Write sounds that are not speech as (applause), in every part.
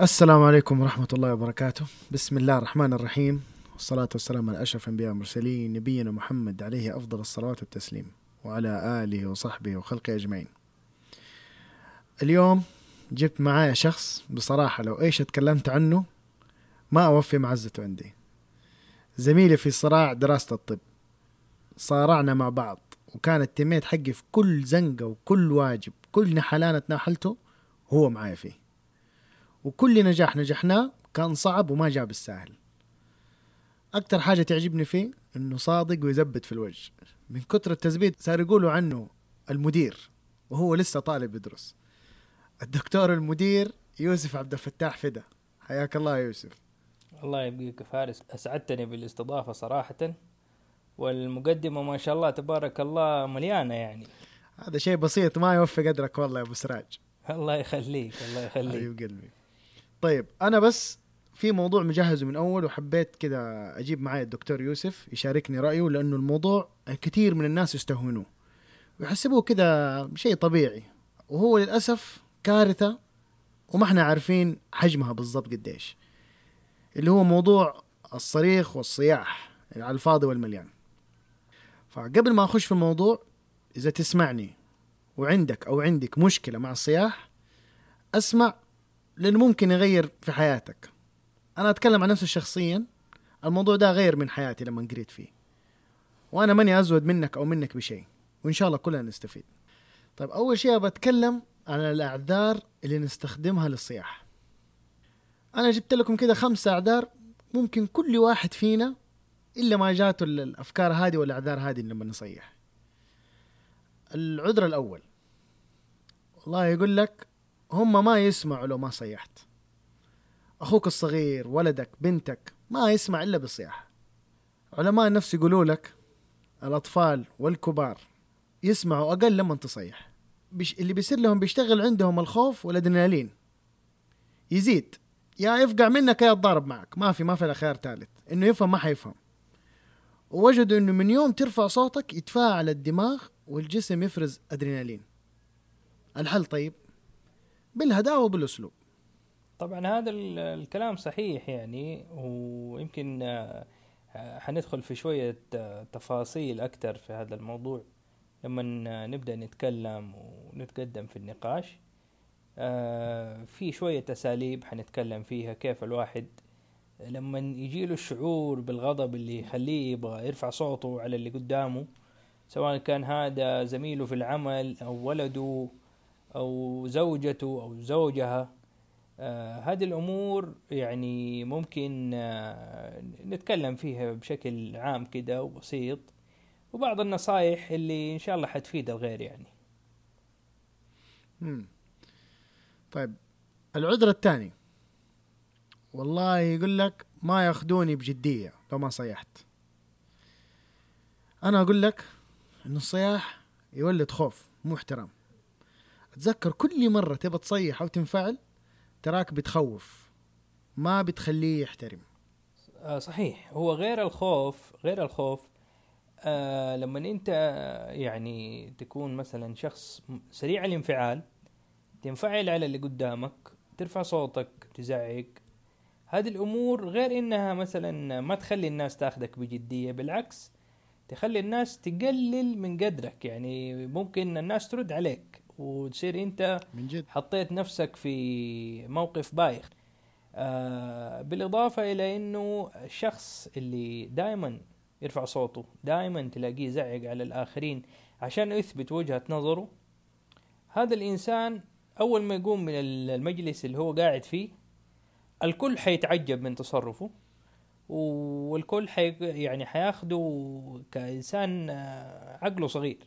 السلام عليكم ورحمة الله وبركاته. بسم الله الرحمن الرحيم. والصلاة والسلام على أشرف الأنبياء والمرسلين نبينا محمد عليه أفضل الصلوات والتسليم وعلى آله وصحبه وخلقه أجمعين. اليوم جبت معايا شخص بصراحة لو إيش اتكلمت عنه ما أوفي معزته عندي. زميلي في صراع دراسة الطب. صارعنا مع بعض وكان التيميت حقي في كل زنقة وكل واجب. كل نحلانة تناحلته هو معايا فيه. وكل نجاح نجحناه كان صعب وما جاب الساهل. أكتر حاجة تعجبني فيه إنه صادق ويزبط في الوجه. من كتر التزبيط صار يقولوا عنه المدير وهو لسه طالب يدرس. الدكتور المدير يوسف عبد الفتاح فدا. حياك الله يا يوسف. الله يبقيك فارس. أسعدتني بالاستضافة صراحة والمقدمة ما شاء الله تبارك الله مليانة يعني. هذا شيء بسيط ما يوفي قدرك والله يا أبو سراج. (laughs) الله يخليك الله يخليك. حبيب قلبي. طيب أنا بس في موضوع مجهزه من أول وحبيت كذا أجيب معي الدكتور يوسف يشاركني رأيه لأنه الموضوع كثير من الناس يستهونوه ويحسبوه كذا شيء طبيعي وهو للأسف كارثة وما إحنا عارفين حجمها بالضبط قديش. اللي هو موضوع الصريخ والصياح على الفاضي والمليان. فقبل ما أخش في الموضوع إذا تسمعني وعندك أو عندك مشكلة مع الصياح أسمع لأنه ممكن يغير في حياتك. أنا أتكلم عن نفسي شخصيا الموضوع ده غير من حياتي لما قريت فيه. وأنا ماني أزود منك أو منك بشيء وإن شاء الله كلنا نستفيد. طيب أول شيء بتكلم عن الأعذار اللي نستخدمها للصياح. أنا جبت لكم كده خمسة أعذار ممكن كل واحد فينا إلا ما جاته الأفكار هذه والأعذار هذه لما نصيح. العذر الأول. والله يقول لك هم ما يسمعوا لو ما صيحت. أخوك الصغير ولدك بنتك ما يسمع إلا بالصياح علماء النفس يقولوا لك الأطفال والكبار يسمعوا أقل لما تصيح بش اللي بيصير لهم بيشتغل عندهم الخوف والأدرينالين. يزيد. يا يفقع منك يا يتضارب معك. ما في ما في خيار ثالث إنه يفهم ما حيفهم. ووجدوا إنه من يوم ترفع صوتك يتفاعل الدماغ والجسم يفرز أدرينالين. الحل طيب؟ بالهداوة وبالأسلوب. طبعا هذا الكلام صحيح يعني ويمكن آه، حندخل في شوية آه، تفاصيل أكثر في هذا الموضوع لما نبدأ نتكلم ونتقدم في النقاش. آه، في شوية أساليب حنتكلم فيها كيف الواحد لما يجيله الشعور بالغضب اللي يخليه يبغى يرفع صوته على اللي قدامه سواء كان هذا زميله في العمل أو ولده أو زوجته أو زوجها آه هذه الأمور يعني ممكن آه نتكلم فيها بشكل عام كده وبسيط وبعض النصائح اللي إن شاء الله حتفيد الغير يعني. طيب العذر الثاني. والله يقول لك ما ياخذوني بجدية لو ما صيحت. أنا أقول لك إن الصياح يولد خوف مو احترام. اتذكر كل مرة تبى تصيح أو تنفعل تراك بتخوف ما بتخليه يحترم. آه صحيح. هو غير الخوف غير الخوف آه لما أنت يعني تكون مثلا شخص سريع الانفعال تنفعل على اللي قدامك ترفع صوتك تزعق هذه الأمور غير إنها مثلا ما تخلي الناس تاخذك بجدية بالعكس تخلي الناس تقلل من قدرك. يعني ممكن الناس ترد عليك. وتصير انت من جد. حطيت نفسك في موقف بايخ. آه بالإضافة إلى إنه الشخص اللي دائما يرفع صوته دائما تلاقيه يزعق على الآخرين عشان يثبت وجهة نظره هذا الإنسان أول ما يقوم من المجلس اللي هو قاعد فيه الكل حيتعجب من تصرفه والكل حي يعني حياخده كإنسان آه، عقله صغير.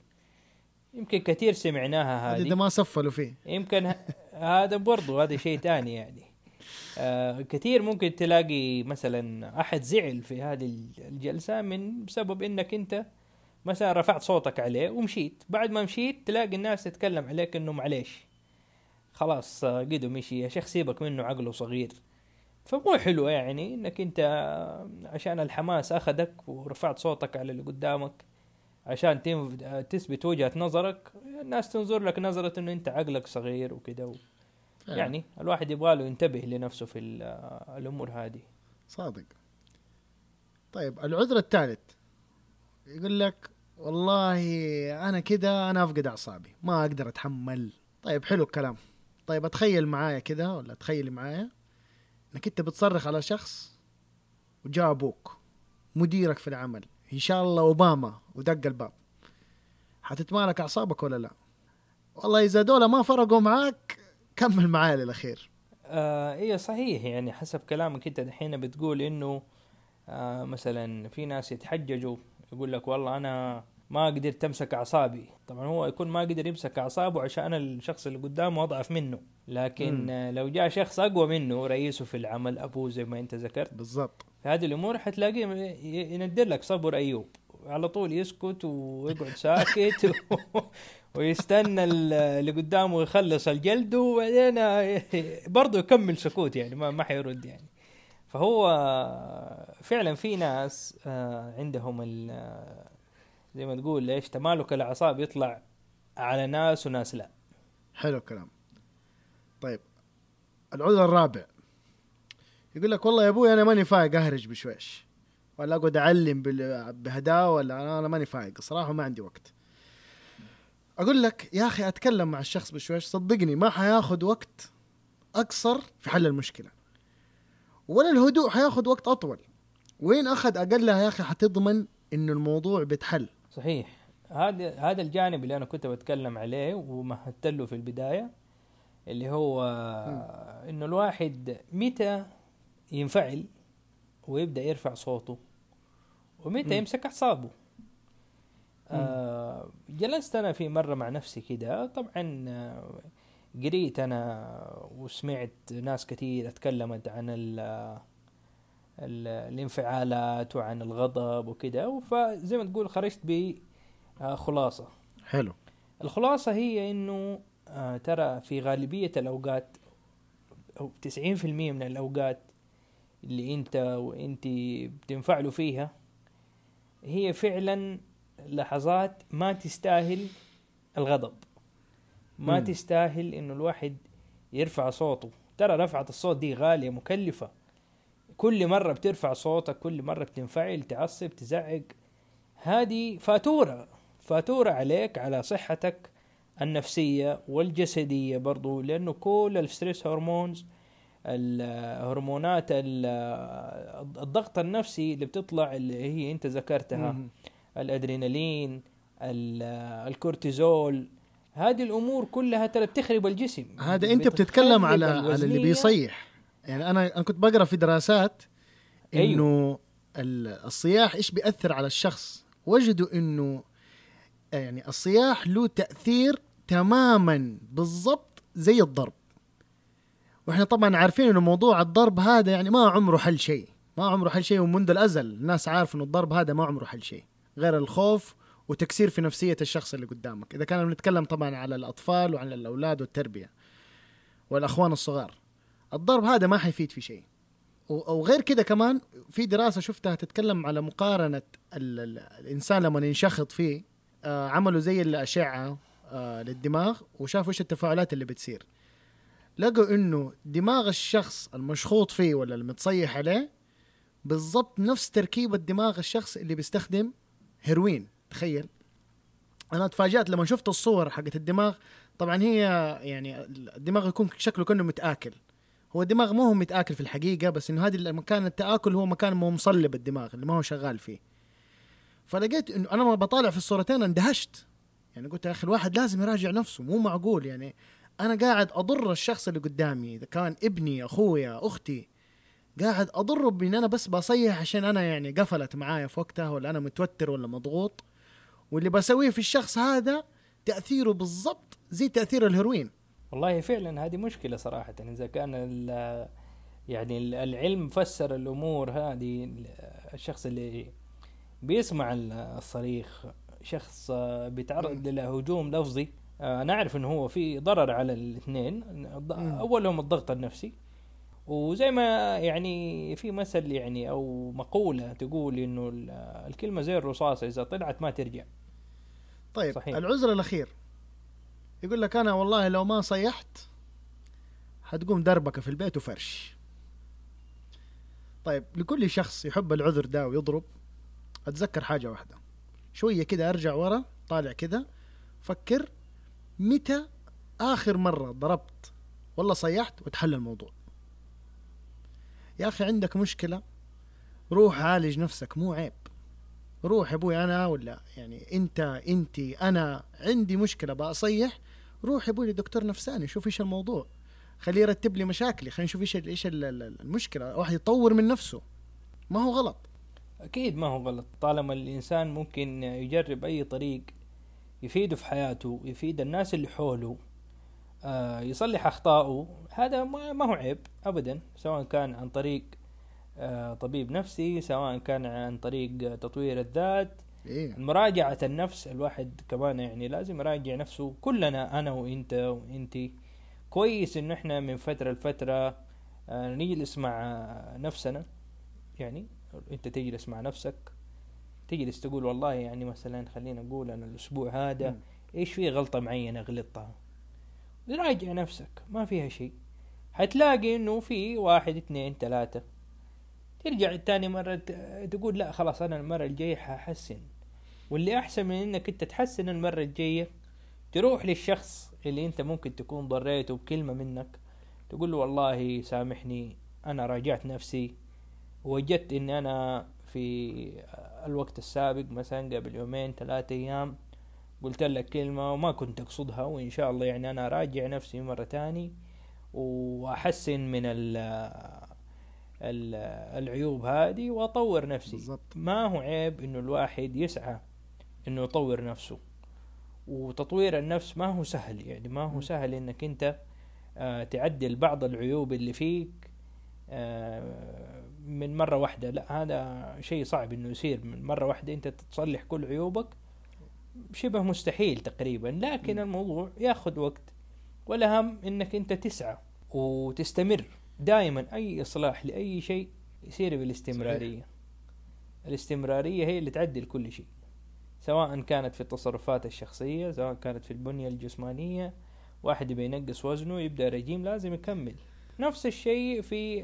يمكن كثير سمعناها هذه هذا ما سفلوا فيه. يمكن هذا برضو هذا شيء تاني يعني. آه كثير ممكن تلاقي مثلا أحد زعل في هذه الجلسة من بسبب إنك أنت مثلا رفعت صوتك عليه ومشيت. بعد ما مشيت تلاقي الناس تتكلم عليك إنه معليش. خلاص آه، قدو مشي. يا شيخ سيبك منه عقله صغير. فمو حلو يعني إنك أنت عشان الحماس أخذك ورفعت صوتك على اللي قدامك. عشان تثبت وجهة نظرك الناس تنظر لك نظرة إنه أنت عقلك صغير وكده فعلا. يعني الواحد يبغى له ينتبه لنفسه في ال- الأمور هذه. صادق. طيب العذر الثالث. يقول لك والله أنا كده أنا أفقد أعصابي ما أقدر أتحمل. طيب حلو الكلام. طيب أتخيل معايا كده ولا تخيلي معايا إنك أنت بتصرخ على شخص وجاء أبوك مديرك في العمل. إن شاء الله أوباما ودق الباب. حتتمالك أعصابك ولا لا؟ والله إذا دول ما فرقوا معاك كمل معايا للأخير. آه إيه صحيح. يعني حسب كلامك أنت دحين بتقول إنه آه مثلا في ناس يتحججوا يقول لك والله أنا ما قدرت امسك أعصابي. طبعا هو يكون ما قدر يمسك أعصابه عشان الشخص اللي قدامه اضعف منه. لكن مم. لو جاء شخص أقوى منه رئيسه في العمل أبوه زي ما أنت ذكرت. بالضبط. هذه الأمور حتلاقيه يندر لك صبر أيوب. على طول يسكت ويقعد ساكت (laughs) و... ويستنى ال- اللي قدامه يخلص الجلد وبعدين برضه يكمل سكوت يعني ما ما حيرد يعني. فهو فعلا في ناس آه، عندهم ال- زي ما تقول إيش تمالك الأعصاب يطلع على ناس وناس لا. حلو الكلام. طيب العذر الرابع. يقول لك والله يا أبوي أنا ماني فايق أهرج بشويش ولا أقعد أعلم بهداوة ولا أنا ماني فايق صراحة ما عندي وقت. أقول لك يا أخي أتكلم مع الشخص بشويش صدقني ما حياخذ وقت أقصر في حل المشكلة. ولا الهدوء حياخذ وقت أطول. وين أخذ أقلها يا أخي حتضمن انه الموضوع بيتحل؟ صحيح. هذا هذا الجانب اللي أنا كنت بتكلم عليه ومهدت له في البداية اللي هو إنه الواحد متى ينفعل ويبدأ يرفع صوته ومتى مم. يمسك أعصابه. آه جلست أنا في مرة مع نفسي كده. طبعا آه، قريت أنا وسمعت ناس كثير أتكلمت عن الانفعالات وعن الغضب وكده. فزي ما تقول خرجت بخلاصة حلو. الخلاصة هي إنه آه، ترى في غالبية الأوقات أو 90% من الأوقات اللي أنت وأنت بتنفعلوا فيها هي فعلا لحظات ما تستاهل الغضب. ما مم. تستاهل إنه الواحد يرفع صوته. ترى رفعة الصوت دي غالية مكلفة. كل مرة بترفع صوتك كل مرة بتنفعل تعصب تزعق. هذه فاتورة فاتورة عليك على صحتك النفسية والجسدية برضو لأنه كل ال stress hormones الهرمونات ال- الضغط النفسي اللي بتطلع اللي هي أنت ذكرتها. الأدرينالين ال- الكورتيزول. هذه الأمور كلها ترى بتخرب الجسم. هذا أنت بتتكلم على على اللي. بيصيح. يعني أنا أنا كنت بقرأ في دراسات أيوه. إنه ال- الصياح إيش بيأثر على الشخص؟ وجدوا إنه يعني الصياح له تأثير تماما بالضبط زي الضرب. وإحنا طبعا عارفين إنه موضوع الضرب هذا يعني ما عمره حل شيء. ما عمره حل شيء ومنذ الأزل الناس عارف إنه الضرب هذا ما عمره حل شيء. غير الخوف وتكسير في نفسية الشخص اللي قدامك. إذا كان بنتكلم طبعا على الأطفال وعلى الأولاد والتربية والأخوان الصغار. الضرب هذا ما حيفيد في شيء. وغير كده كمان في دراسة شفتها تتكلم على مقارنة ال ال الإنسان لما ينشخط فيه آه عملوا زي الأشعة آه للدماغ وشافوا إيش التفاعلات اللي بتصير. لقوا إنه دماغ الشخص المشخوط فيه ولا المتصيح عليه بالضبط نفس تركيبة دماغ الشخص اللي بيستخدم هيروين. تخيل. أنا تفاجأت لما شفت الصور حقت الدماغ. طبعا هي يعني الدماغ يكون شكله كأنه متآكل. هو الدماغ ما هو متآكل في الحقيقة بس إنه هذا المكان التآكل هو مكان مو مصلب الدماغ اللي ما هو شغال فيه. فلقيت إنه أنا لما بطالع في الصورتين اندهشت. يعني قلت يا أخي الواحد لازم يراجع نفسه مو معقول. يعني أنا قاعد أضر الشخص اللي قدامي إذا كان ابني أخويا أختي قاعد اضره بان أنا بس بصيح عشان أنا يعني قفلت معايا في وقتها ولا أنا متوتر ولا مضغوط. واللي بسويه في الشخص هذا تأثيره بالضبط زي تأثير الهيروين. والله فعلا هذه مشكلة صراحة. إذا كان ال- يعني ال- العلم فسر الأمور هذه ال- الشخص اللي بيسمع ال- الصريخ شخص بيتعرض لهجوم لفظي آه، نعرف إنه هو في ضرر على الاثنين. أولهم الضغط النفسي. وزي ما يعني في مثل يعني أو مقولة تقول إنه ال- الكلمة زي الرصاصة إذا طلعت ما ترجع. طيب صحيح. العذر الأخير. يقول لك أنا والله لو ما صيحت حتقوم دربكة في البيت وفرش. طيب لكل شخص يحب العذر ده ويضرب. أتذكر حاجة واحدة. شوية كده أرجع ورا طالع كده. فكر متى آخر مرة ضربت؟ والله صيحت وتحل الموضوع. يا أخي عندك مشكلة؟ روح عالج نفسك مو عيب. روح يا أبوي أنا ولا يعني أنت انت أنا عندي مشكلة بصيح روح يا أبوي لدكتور نفساني شوف إيش الموضوع. خليه يرتب لي مشاكلي خلينا نشوف إيش إيش المشكلة. واحد يطور من نفسه. ما هو غلط. أكيد ما هو غلط. طالما الإنسان ممكن يجرب أي طريق يفيده في حياته يفيد الناس اللي حوله آه يصلح أخطائه هذا ما هو عيب ابدا. سواء كان عن طريق آه طبيب نفسي سواء كان عن طريق تطوير الذات إيه؟ مراجعة النفس الواحد كمان يعني لازم يراجع نفسه. كلنا أنا وإنت وإنتي. كويس انه إحنا من فترة لفترة آه نجلس مع نفسنا. يعني إنت تجلس مع نفسك. تجلس تقول والله يعني مثلا خلينا نقول أنا الأسبوع هذا إيش في غلطة معينة غلطتها؟ راجع نفسك ما فيها شيء. حتلاقي إنه في واحد اثنين ثلاثة. ترجع الثاني مرة تقول لا خلاص أنا المرة الجاية ححسن. واللي أحسن من إنك أنت تحسن المرة الجاية تروح للشخص اللي أنت ممكن تكون ضريته بكلمة منك تقول له والله سامحني أنا راجعت نفسي وجدت إن أنا في الوقت السابق مثلا قبل يومين ثلاثة أيام قلت لك كلمة وما كنت اقصدها وإن شاء الله يعني أنا راجع نفسي مرة تاني وأحسن من ال العيوب هذه وأطور نفسي بالضبط. ما هو عيب إنه الواحد يسعى إنه يطور نفسه. وتطوير النفس ما هو سهل يعني ما هو سهل إنك أنت آه تعدل بعض العيوب اللي فيك آه من مرة واحدة. لا هذا شيء صعب إنه يصير. من مرة واحدة أنت تصلح كل عيوبك شبه مستحيل تقريبا. لكن م. الموضوع ياخذ وقت والأهم إنك أنت تسعى وتستمر. دائما أي إصلاح لأي شيء يصير بالاستمرارية. صحيح. الاستمرارية هي اللي تعدل كل شيء. سواء كانت في التصرفات الشخصية سواء كانت في البنية الجسمانية. واحد يبي ينقص وزنه يبدأ رجيم لازم يكمل. نفس الشيء في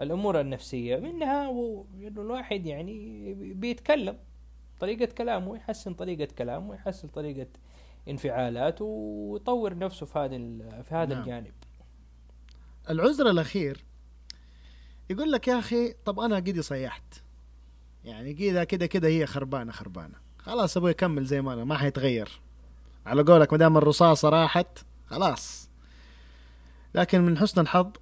الأمور النفسية. منها إنه الواحد يعني بيتكلم طريقة كلامه يحسن طريقة كلامه يحسن طريقة انفعالاته ويطور نفسه في هذا في هذا نعم. الجانب. العذر الأخير يقول لك يا أخي طب أنا قدي صيحت. يعني كذا كذا كذا هي خربانة خربانة. خلاص أبوي كمل زي ما أنا ما حيتغير. على قولك ما دام الرصاصة راحت خلاص. لكن من حسن الحظ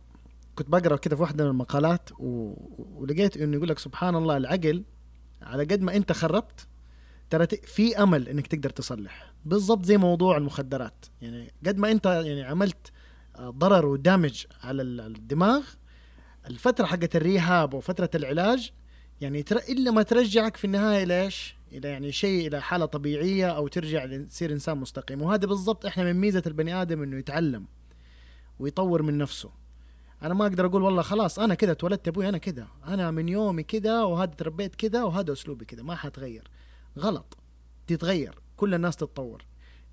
كنت بقرأ كده في واحدة من المقالات و... ولقيت إنه يقول لك سبحان الله العقل على قد ما أنت خربت ترى في أمل إنك تقدر تصلح. بالضبط زي موضوع المخدرات. يعني قد ما أنت يعني عملت ضرر ودامج على الدماغ الفترة حقت الريهاب وفترة العلاج يعني ترى إلا ما ترجعك في النهاية ليش؟ إلى يعني شيء إلى حالة طبيعية أو ترجع تصير إنسان مستقيم. وهذا بالضبط إحنا من ميزة البني آدم إنه يتعلم ويطور من نفسه. أنا ما أقدر أقول والله خلاص أنا كذا اتولدت أبوي أنا كذا. أنا من يومي كذا وهذا تربيت كذا وهذا أسلوبي كذا. ما حتغير. غلط. تتغير. كل الناس تتطور.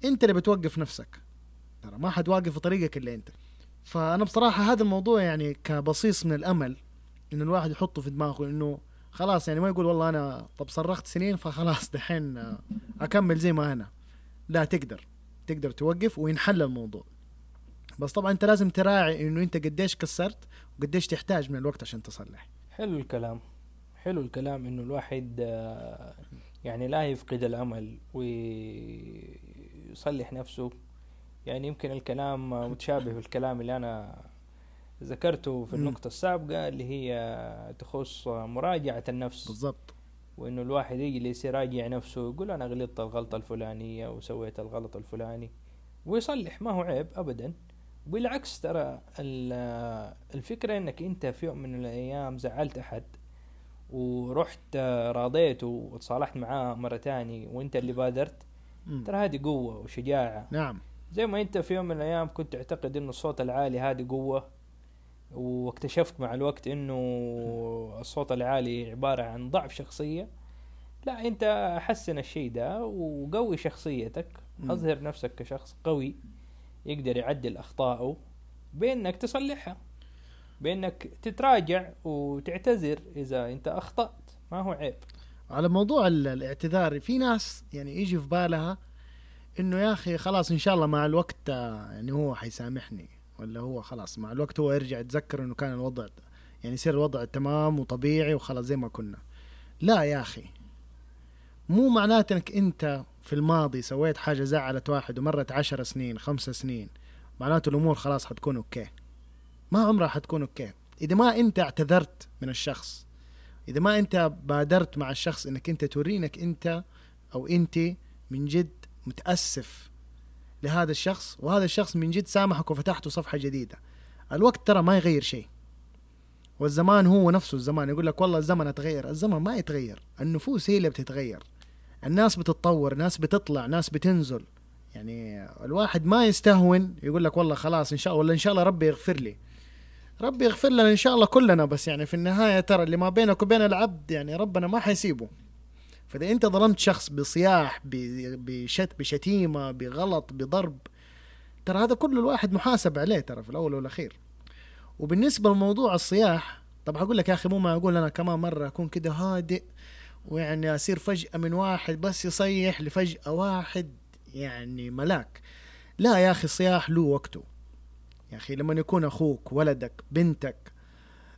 أنت اللي بتوقف نفسك. ترى ما حد واقف في طريقك إلا أنت. فأنا بصراحة هذا الموضوع يعني كبصيص من الأمل إنه الواحد يحطه في دماغه إنه خلاص يعني ما يقول والله أنا طب صرخت سنين فخلاص دحين أكمل زي ما أنا. لا تقدر. تقدر توقف وينحل الموضوع. بس طبعا أنت لازم تراعي إنه أنت قديش كسرت وقديش تحتاج من الوقت عشان تصلح. حلو الكلام. حلو الكلام إنه الواحد يعني لا يفقد الأمل ويصلح نفسه. يعني يمكن الكلام متشابه بالكلام اللي أنا ذكرته في النقطة السابقة اللي هي تخص مراجعة النفس. بالضبط. وإنه الواحد يجلس يراجع نفسه يقول أنا غلطت الغلطة الفلانية وسويت الغلط الفلاني. ويصلح ما هو عيب أبدا. بالعكس ترى الفكرة إنك أنت في يوم من الأيام زعلت أحد ورحت راضيته وتصالحت معاه مرة تاني وأنت اللي بادرت ترى هذه قوة وشجاعة. نعم. زي ما أنت في يوم من الأيام كنت تعتقد إنه الصوت العالي هذه قوة. واكتشفت مع الوقت إنه الصوت العالي عبارة عن ضعف شخصية. لا أنت حسن الشيء ده وقوي شخصيتك. أظهر نفسك كشخص قوي يقدر يعدل أخطائه بأنك تصلحها بأنك تتراجع وتعتذر إذا أنت أخطأت. ما هو عيب. على موضوع ال- الاعتذار في ناس يعني يجي في بالها إنه يا أخي خلاص إن شاء الله مع الوقت آه، يعني هو حيسامحني. ولا هو خلاص مع الوقت هو يرجع يتذكر إنه كان الوضع يعني يصير الوضع تمام وطبيعي وخلاص زي ما كنا. لا يا أخي. مو معناته إنك أنت في الماضي سويت حاجة زعلت واحد ومرت عشر سنين خمسة سنين. معناته الأمور خلاص حتكون okay. ما عمرها حتكون okay. إذا ما أنت اعتذرت من الشخص إذا ما أنت بادرت مع الشخص إنك أنت توريه إنك أنت أو أنت من جد متأسف لهذا الشخص وهذا الشخص من جد سامحك وفتحته صفحة جديدة. الوقت ترى ما يغير شيء. والزمان هو نفسه الزمان يقول لك والله الزمن أتغير الزمن ما يتغير النفوس هي اللي بتتغير. الناس بتتطور ناس بتطلع ناس بتنزل. يعني الواحد ما يستهون يقول لك والله خلاص إن شاء الله ولا إن شاء الله ربي يغفر لي. ربي يغفر لنا إن شاء الله كلنا بس يعني في النهاية ترى اللي ما بينك وبين العبد يعني ربنا ما حيسيبه. فإذا أنت ظلمت شخص بصياح بشت بشتيمة بغلط بضرب ترى هذا كله الواحد محاسب عليه ترى في الأول والأخير. وبالنسبة لموضوع الصياح طب أقول لك يا أخي مو ما أقول أنا كمان مرة أكون كده هادئ ويعني أصير فجأة من واحد بس يصيح لفجأة واحد يعني ملاك. لا يا أخي الصياح له وقته. يا أخي لما يكون أخوك ولدك بنتك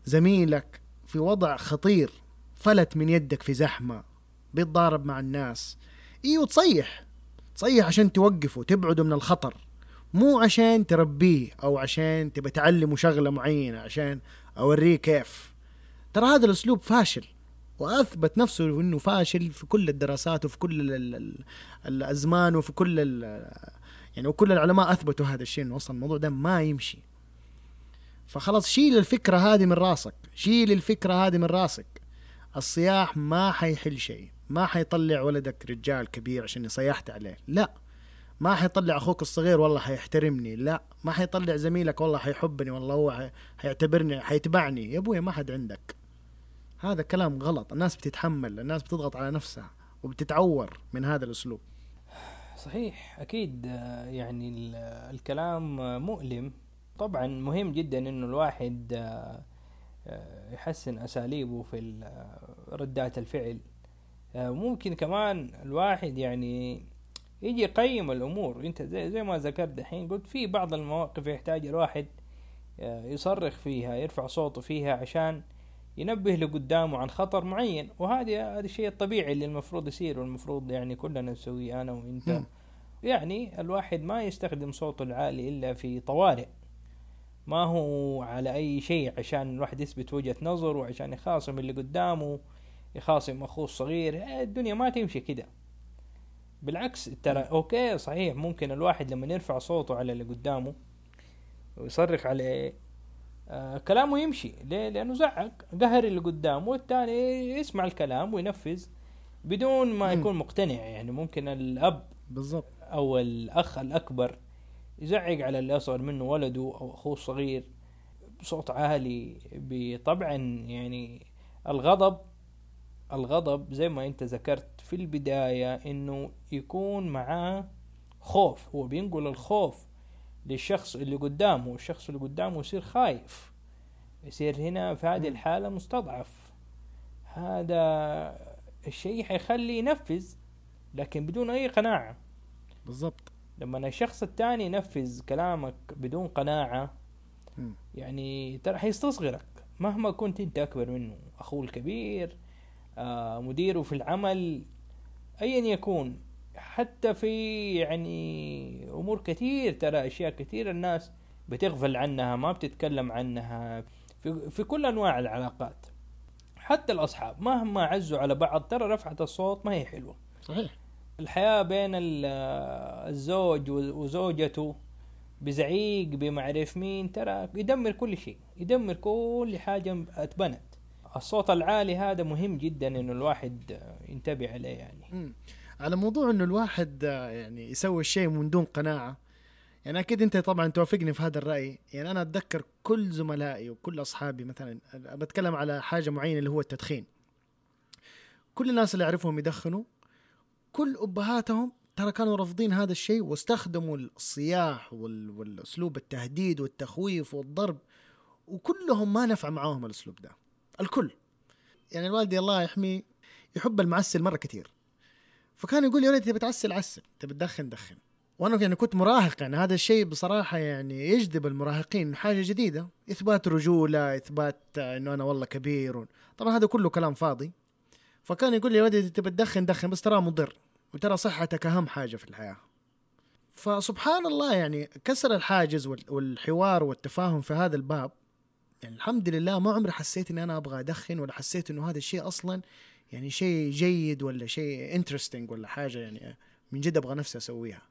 زميلك في وضع خطير فلت من يدك في زحمة بيتضارب مع الناس. إيوه تصيح تصيح عشان توقفه تبعده من الخطر. مو عشان تربيه أو عشان تبى تعلمه شغلة معينة عشان أوريه كيف. ترى هذا الأسلوب فاشل وأثبت نفسه إنه فاشل في كل الدراسات وفي كل ال ال ال الأزمان وفي كل ال يعني وكل العلماء أثبتوا هذا الشيء إنه أصلا الموضوع ده ما يمشي. فخلاص شيل الفكرة هذه من راسك شيل الفكرة هذه من راسك. الصياح ما حيحل شيء. ما حيطلع ولدك رجال كبير عشان صيحت عليه. لا. ما حيطلع أخوك الصغير والله حيحترمني. لا. ما حيطلع زميلك والله حيحبني والله هو حي- حيعتبرني حيتبعني. يا ابويا ما حد عندك. هذا كلام غلط. الناس بتتحمل الناس بتضغط على نفسها وبتتعور من هذا الأسلوب. صحيح. أكيد آه، يعني ال- الكلام مؤلم. طبعا مهم جدا إنه الواحد آه، آه، يحسن أساليبه في ردات الفعل. ممكن كمان الواحد يعني يجي يقيم الأمور. انت زي, زي ما ذكرت دحين قلت في بعض المواقف يحتاج الواحد آه، يصرخ فيها يرفع صوته فيها عشان ينبه لقدامه عن خطر معين. وهذا هذا الشيء الطبيعي اللي المفروض يصير والمفروض يعني كلنا نسويه أنا وإنت. مم. يعني الواحد ما يستخدم صوته العالي إلا في طوارئ. ما هو على أي شيء عشان الواحد يثبت وجهة نظر وعشان يخاصم اللي قدامه يخاصم أخوه الصغير الدنيا ما تمشي كده. بالعكس ترى أوكي صحيح ممكن الواحد لما يرفع صوته على اللي قدامه ويصرخ عليه آه كلامه يمشي. ليه؟ لأنه زعق قهر اللي قدامه والثاني يسمع الكلام وينفذ بدون ما. يكون مقتنع. يعني ممكن الأب بالضبط. أو الأخ الأكبر يزعق على اللي أصغر منه ولده أو أخوه الصغير بصوت عالي طبعا يعني الغضب. الغضب زي ما انت ذكرت في البداية انه يكون معاه خوف. هو بينقل الخوف للشخص اللي قدامه والشخص اللي قدامه يصير خايف. يصير هنا في هذه. الحالة مستضعف. هذا الشيء حيخليه ينفذ لكن بدون أي قناعة. بالضبط. لما الشخص الثاني ينفذ كلامك بدون قناعة. يعني ترى حيستصغرك. مهما كنت انت أكبر منه أخوه الكبير مديره في العمل ايا يكون. حتى في يعني أمور كثير ترى أشياء كثير الناس بتغفل عنها ما بتتكلم عنها في, في كل أنواع العلاقات. حتى الأصحاب مهما عزوا على بعض ترى رفعة الصوت ما هي حلوة. صحيح. الحياة بين ال- الزوج وزوجته بزعيق بمعرف مين ترى يدمر كل شيء يدمر كل حاجة اتبنت الصوت العالي هذا مهم جدا إنه الواحد ينتبه عليه يعني. مم. على موضوع إنه الواحد آه، يعني يسوي الشيء من دون قناعة يعني أكيد أنت طبعا توافقني في هذا الرأي. يعني أنا أتذكر كل زملائي وكل أصحابي مثلا بتكلم على حاجة معينة اللي هو التدخين. كل الناس اللي أعرفهم يدخنوا كل أبهاتهم ترى كانوا رافضين هذا الشيء واستخدموا الصياح وال... والأسلوب التهديد والتخويف والضرب وكلهم ما نفع معاهم الأسلوب ده. الكل. يعني الوالدي الله يحميه يحب المعسل مرة كثير. فكان يقول يا ريت تبي تعسل عسل تبي تدخن دخن. وأنا يعني كنت مراهق يعني هذا الشيء بصراحة يعني يجذب المراهقين حاجة جديدة. إثبات رجولة إثبات إنه أنا والله كبير. طبعا هذا كله كلام فاضي. فكان يقول لي يا ولدي تبي تدخن دخن بس ترى مضر. وترى صحتك أهم حاجة في الحياة. فسبحان الله يعني كسر الحاجز والحوار والتفاهم في هذا الباب. يعني الحمد لله ما عمري حسيت إني أنا أبغى أدخن ولا حسيت إنه هذا الشيء أصلا يعني شيء جيد ولا شيء انترستنج ولا حاجة يعني من جد أبغى نفسي أسويها.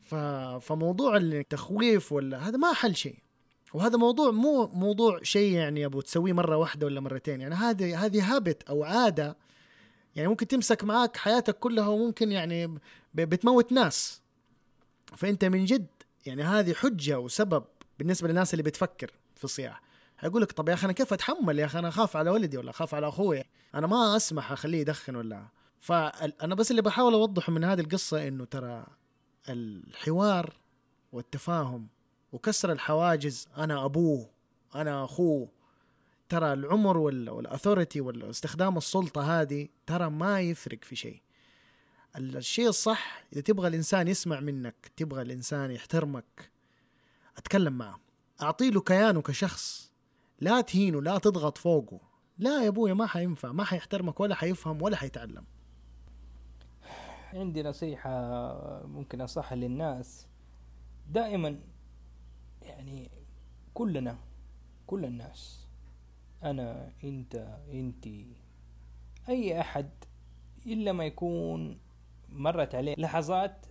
ف... فموضوع التخويف ولا هذا ما حل شيء. وهذا موضوع مو موضوع شيء يعني أبو تسويه مرة واحدة ولا مرتين. يعني هذه هذه هابت أو عادة يعني ممكن تمسك معاك حياتك كلها وممكن يعني بتموت ناس. فأنت من جد يعني هذه حجة وسبب بالنسبة للناس اللي بتفكر في الصياح. هيقول لك طب يا أخي أنا كيف أتحمل يا أخي؟ أنا أخاف على ولدي ولا أخاف على أخوي؟ أنا ما أسمح أخليه يدخن ولا. فانا بس اللي بحاول أوضحه من هذه القصة إنه ترى الحوار والتفاهم وكسر الحواجز أنا أبوه أنا أخوه ترى العمر والاثوريتي واستخدام السلطة هذه ترى ما يفرق في شيء. الشيء الصح إذا تبغى الإنسان يسمع منك تبغى الإنسان يحترمك أتكلم معه. أعطي له كيانه كشخص. لا تهينه لا تضغط فوقه. لا يا أبويا ما حينفع ما حيحترمك ولا حيفهم ولا حيتعلم. عندي نصيحة ممكن أصحها للناس. دائما يعني كلنا كل الناس أنا أنت أنتي أي أحد إلا ما يكون مرت عليه لحظات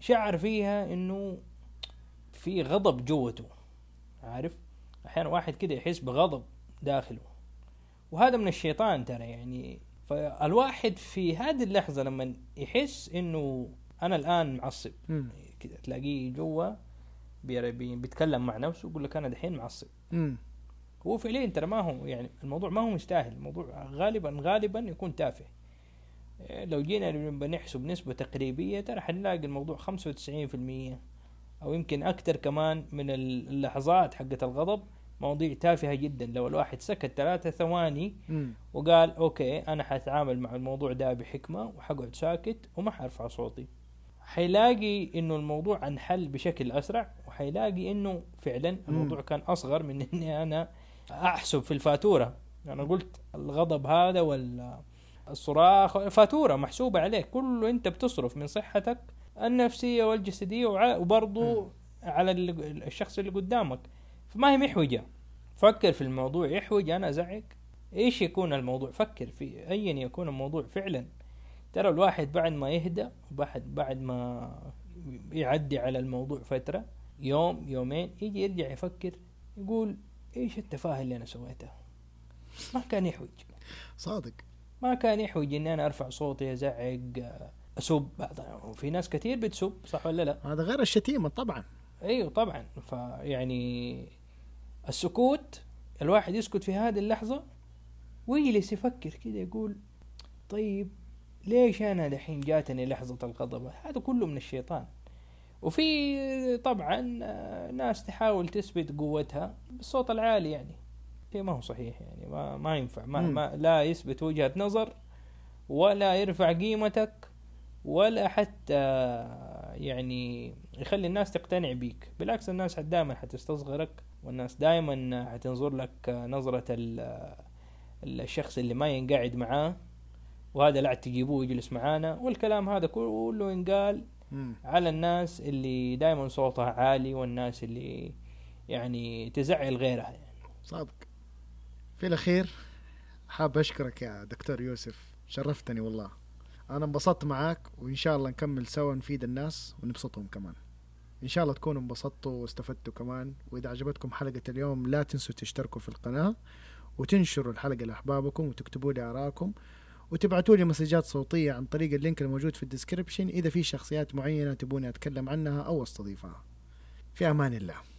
شعر فيها إنه في غضب جوته. عارف؟ أحيانا واحد كده يحس بغضب داخله. وهذا من الشيطان ترى يعني. فالواحد في هذه اللحظة لما يحس إنه أنا الآن معصب كده تلاقيه جوا بيتكلم مع نفسه يقول لك أنا دحين معصب. هو فعليا ترى ما هو يعني الموضوع ما هو مستاهل. الموضوع غالبا غالبا يكون تافه. إيه، لو جينا بنحسب نسبة تقريبية ترى حنلاقي الموضوع 95% أو يمكن أكثر كمان من اللحظات حقت الغضب مواضيع تافهة جدا لو الواحد سكت ثلاثة ثواني م. وقال أوكي أنا حتعامل مع الموضوع ده بحكمة وحقعد ساكت وما حرفع صوتي حيلاقي إنه الموضوع انحل بشكل أسرع وحيلاقي إنه فعلا الموضوع م. كان أصغر من (laughs) إني أنا أحسب في الفاتورة أنا قلت الغضب هذا ولا الصراخ فاتوره محسوبة عليك كله أنت بتصرف من صحتك النفسية والجسدية وبرضو على الشخص اللي قدامك. فما هي محوجة. فكر في الموضوع. يحوج أنا ازعق إيش يكون الموضوع؟ فكر في ايا يكون الموضوع فعلا؟ ترى الواحد بعد ما يهدى بعد بعد ما يعدي على الموضوع فترة يوم يومين يجي يرجع يفكر يقول إيش التفاهة اللي أنا سويتها؟ ما كان يحوج. صادق. ما كان يحوج إني أنا أرفع صوتي ازعق اسب وفي ناس كثير بتسب صح ولا لا؟ هذا غير الشتيمة طبعا. أيوه طبعا. فيعني السكوت الواحد يسكت في هذه اللحظة ويجلس يفكر كذا يقول طيب ليش أنا دحين جاتني لحظة الغضب؟ هذا كله من الشيطان. وفي طبعا ناس تحاول تثبت قوتها بالصوت العالي يعني. شيء ما هو صحيح يعني ما, ما ينفع. ما, ما لا يثبت وجهة نظر ولا يرفع قيمتك ولا حتى يعني يخلي الناس تقتنع بيك. بالعكس الناس دائما حتستصغرك والناس دائما حتنظر لك نظرة الشخص اللي ما ينقعد معاه وهذا لا تجيبوه يجلس معانا. والكلام هذا كله ينقال على الناس اللي دائما صوتها عالي والناس اللي يعني تزعل غيرها يعني. صادق. في الأخير حاب أشكرك يا دكتور يوسف. شرفتني والله. أنا انبسطت معاك وإن شاء الله نكمل سوا نفيد الناس ونبسطهم كمان. إن شاء الله تكونوا انبسطتوا واستفدتوا كمان. وإذا عجبتكم حلقة اليوم لا تنسوا تشتركوا في القناة وتنشروا الحلقة لأحبابكم وتكتبوا لي آراءكم وتبعتوا لي مسجات صوتية عن طريق ال link الموجود في ال description. إذا في شخصيات معينة تبوني أتكلم عنها أو أستضيفها. في أمان الله.